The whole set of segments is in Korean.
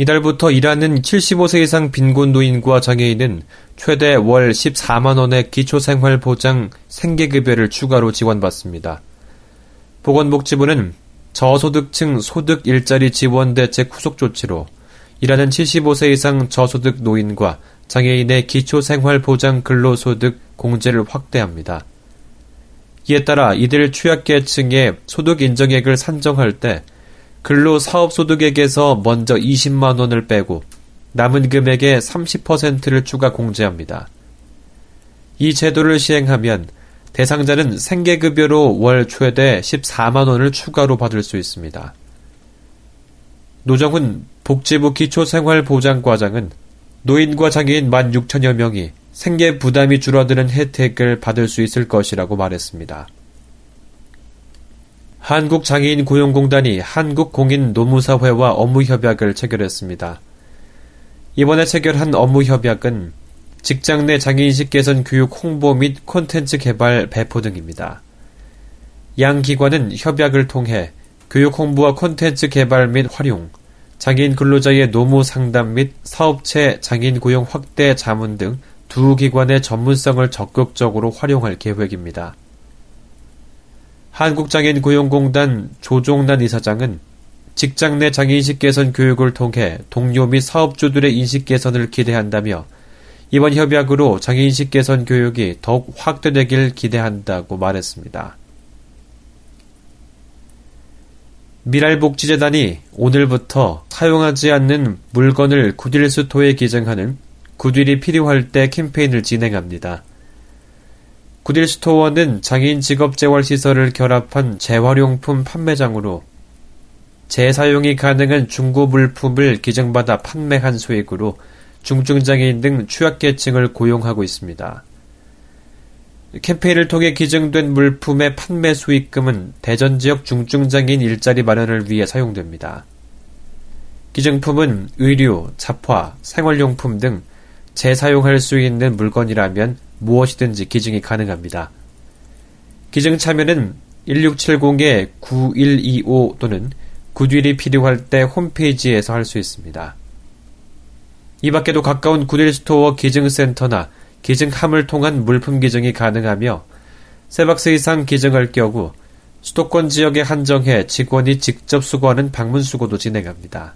이달부터 일하는 75세 이상 빈곤 노인과 장애인은 최대 월 14만원의 기초생활보장 생계급여를 추가로 지원받습니다. 보건복지부는 저소득층 소득 일자리 지원 대책 후속 조치로 일하는 75세 이상 저소득 노인과 장애인의 기초생활보장 근로소득 공제를 확대합니다. 이에 따라 이들 취약계층의 소득 인정액을 산정할 때 근로 사업소득액에서 먼저 20만 원을 빼고 남은 금액의 30%를 추가 공제합니다. 이 제도를 시행하면 대상자는 생계급여로 월 최대 14만 원을 추가로 받을 수 있습니다. 노정훈 복지부 기초생활보장과장은 노인과 장애인 1만 6천여 명이 생계 부담이 줄어드는 혜택을 받을 수 있을 것이라고 말했습니다. 한국장애인 고용공단이 한국공인노무사회와 업무협약을 체결했습니다. 이번에 체결한 업무협약은 직장 내 장애인식 개선 교육 홍보 및 콘텐츠 개발 배포 등입니다. 양 기관은 협약을 통해 교육 홍보와 콘텐츠 개발 및 활용, 장애인 근로자의 노무 상담 및 사업체 장애인 고용 확대 자문 등 두 기관의 전문성을 적극적으로 활용할 계획입니다. 한국장애인 고용공단 조종란 이사장은 직장 내 장애인식 개선 교육을 통해 동료 및 사업주들의 인식 개선을 기대한다며 이번 협약으로 장애인식 개선 교육이 더욱 확대되길 기대한다고 말했습니다. 미랄복지재단이 오늘부터 사용하지 않는 물건을 구딜 스토어에 기증하는 구딜이 필요할 때 캠페인을 진행합니다. 구딜 스토어는 장애인 직업 재활 시설을 결합한 재활용품 판매장으로 재사용이 가능한 중고 물품을 기증받아 판매한 소액으로 중증장애인 등 취약계층을 고용하고 있습니다. 캠페인을 통해 기증된 물품의 판매 수익금은 대전 지역 중증장애인 일자리 마련을 위해 사용됩니다. 기증품은 의류, 잡화, 생활용품 등 재사용할 수 있는 물건이라면 무엇이든지 기증이 가능합니다. 기증 참여는 1670-9125 또는 굿윌이 필요할 때 홈페이지에서 할 수 있습니다. 이 밖에도 가까운 굿윌 스토어 기증센터나 기증함을 통한 물품 기증이 가능하며 세 박스 이상 기증할 경우 수도권 지역에 한정해 직원이 직접 수거하는 방문 수거도 진행합니다.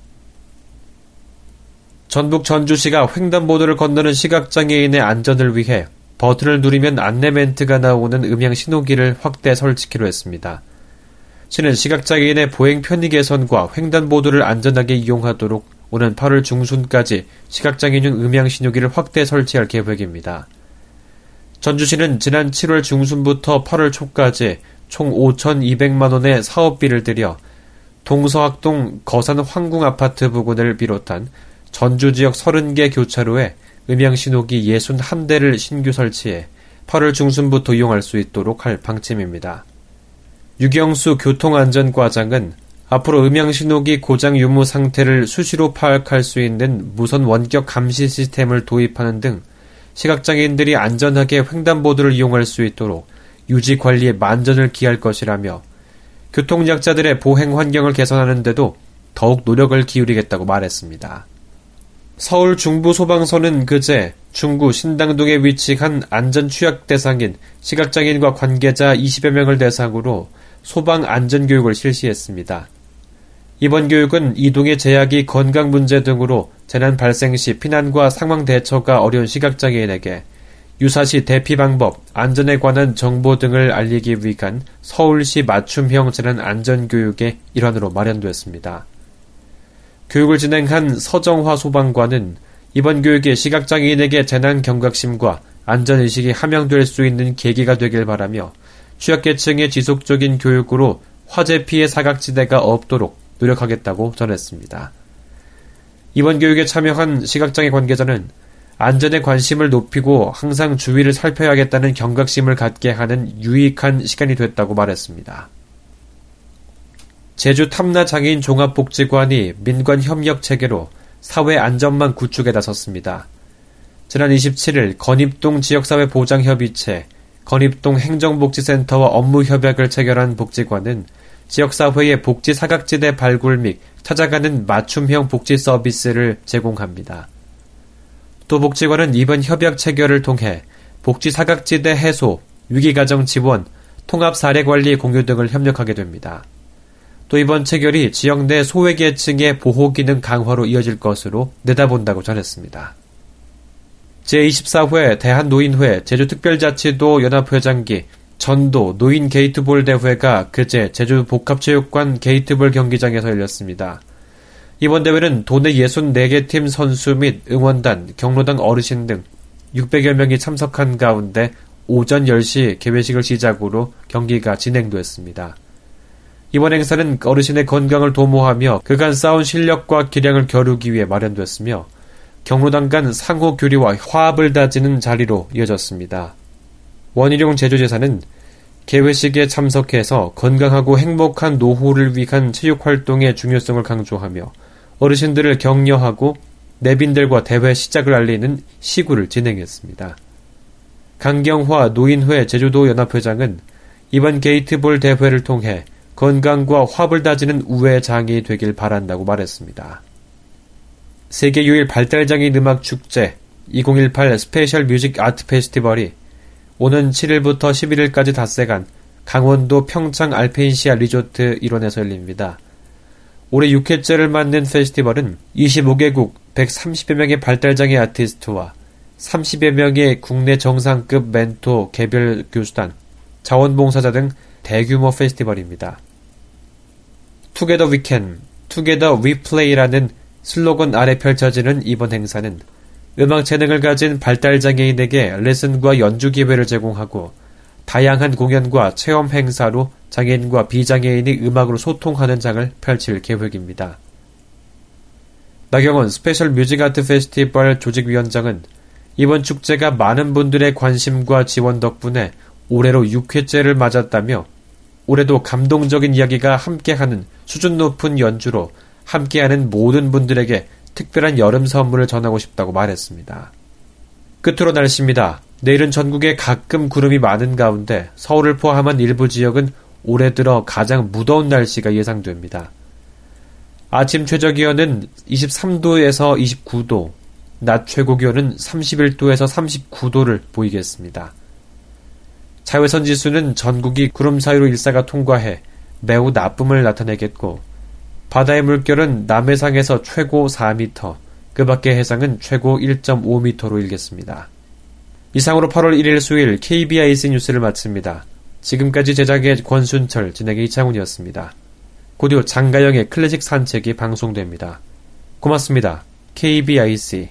전북 전주시가 횡단보도를 건너는 시각장애인의 안전을 위해 버튼을 누리면 안내 멘트가 나오는 음향 신호기를 확대 설치키로 했습니다. 시는 시각장애인의 보행 편의 개선과 횡단보도를 안전하게 이용하도록 오는 8월 중순까지 시각장애인용 음향 신호기를 확대 설치할 계획입니다. 전주시는 지난 7월 중순부터 8월 초까지 총 5,200만 원의 사업비를 들여 동서학동 거산 황궁 아파트 부근을 비롯한 전주 지역 30개 교차로에 음향 신호기 61대를 신규 설치해 8월 중순부터 이용할 수 있도록 할 방침입니다. 유경수 교통안전과장은 앞으로 음향 신호기 고장 유무 상태를 수시로 파악할 수 있는 무선 원격 감시 시스템을 도입하는 등 시각장애인들이 안전하게 횡단보도를 이용할 수 있도록 유지 관리에 만전을 기할 것이라며 교통약자들의 보행 환경을 개선하는데도 더욱 노력을 기울이겠다고 말했습니다. 서울 중부소방서는 그제 중구 신당동에 위치한 안전취약 대상인 시각장애인과 관계자 20여 명을 대상으로 소방 안전교육을 실시했습니다. 이번 교육은 이동의 제약이 건강 문제 등으로 재난 발생 시 피난과 상황 대처가 어려운 시각장애인에게 유사시 대피 방법, 안전에 관한 정보 등을 알리기 위한 서울시 맞춤형 재난 안전교육의 일환으로 마련되었습니다. 교육을 진행한 서정화 소방관은 이번 교육이 시각장애인에게 재난 경각심과 안전의식이 함양될 수 있는 계기가 되길 바라며 취약계층의 지속적인 교육으로 화재 피해 사각지대가 없도록 노력하겠다고 전했습니다. 이번 교육에 참여한 시각장애 관계자는 안전에 관심을 높이고 항상 주위를 살펴야겠다는 경각심을 갖게 하는 유익한 시간이 됐다고 말했습니다. 제주 탐나 장애인 종합복지관이 민관 협력 체계로 사회 안전망 구축에 나섰습니다. 지난 27일 건입동 지역사회 보장협의체, 건입동 행정복지센터와 업무 협약을 체결한 복지관은 지역사회의 복지 사각지대 발굴 및 찾아가는 맞춤형 복지 서비스를 제공합니다. 또 복지관은 이번 협약 체결을 통해 복지 사각지대 해소, 위기가정 지원, 통합 사례 관리 공유 등을 협력하게 됩니다. 또 이번 체결이 지역 내 소외계층의 보호 기능 강화로 이어질 것으로 내다본다고 전했습니다. 제24회 대한노인회 제주특별자치도 연합회장기 전도 노인 게이트볼 대회가 그제 제주 복합체육관 게이트볼 경기장에서 열렸습니다. 이번 대회는 도내 64개 팀 선수 및 응원단, 경로당 어르신 등 600여 명이 참석한 가운데 오전 10시 개회식을 시작으로 경기가 진행됐습니다. 이번 행사는 어르신의 건강을 도모하며 그간 쌓은 실력과 기량을 겨루기 위해 마련됐으며 경로당 간 상호 교류와 화합을 다지는 자리로 이어졌습니다. 원희룡 제주제사는 개회식에 참석해서 건강하고 행복한 노후를 위한 체육 활동의 중요성을 강조하며 어르신들을 격려하고 내빈들과 대회 시작을 알리는 시구를 진행했습니다. 강경화 노인회 제주도 연합회장은 이번 게이트볼 대회를 통해 건강과 화합을 다지는 우애의 장이 되길 바란다고 말했습니다. 세계 유일 발달장애인 음악 축제 2018 스페셜 뮤직 아트 페스티벌이 오는 7일부터 11일까지 닷새간 강원도 평창 알펜시아 리조트 일원에서 열립니다. 올해 6회째를 맞는 페스티벌은 25개국 130여 명의 발달장애 아티스트와 30여 명의 국내 정상급 멘토 개별 교수단, 자원봉사자 등 대규모 페스티벌입니다. 투게더 위켄, 투게더 위플레이라는 슬로건 아래 펼쳐지는 이번 행사는 음악 재능을 가진 발달 장애인에게 레슨과 연주 기회를 제공하고 다양한 공연과 체험 행사로 장애인과 비장애인이 음악으로 소통하는 장을 펼칠 계획입니다. 나경원 스페셜 뮤직 아트 페스티벌 조직위원장은 이번 축제가 많은 분들의 관심과 지원 덕분에 올해로 6회째를 맞았다며 올해도 감동적인 이야기가 함께하는 수준 높은 연주로 함께하는 모든 분들에게 특별한 여름 선물을 전하고 싶다고 말했습니다. 끝으로 날씨입니다. 내일은 전국에 가끔 구름이 많은 가운데 서울을 포함한 일부 지역은 올해 들어 가장 무더운 날씨가 예상됩니다. 아침 최저 기온은 23도에서 29도, 낮 최고 기온은 31도에서 39도를 보이겠습니다. 자외선 지수는 전국이 구름 사이로 일사가 통과해 매우 나쁨을 나타내겠고, 바다의 물결은 남해상에서 최고 4m, 그 밖의 해상은 최고 1.5m로 일겠습니다. 이상으로 8월 1일 수요일 KBIC 뉴스를 마칩니다. 지금까지 제작의 권순철, 진행의 이창훈이었습니다. 곧이어 장가영의 클래식 산책이 방송됩니다. 고맙습니다. KBIC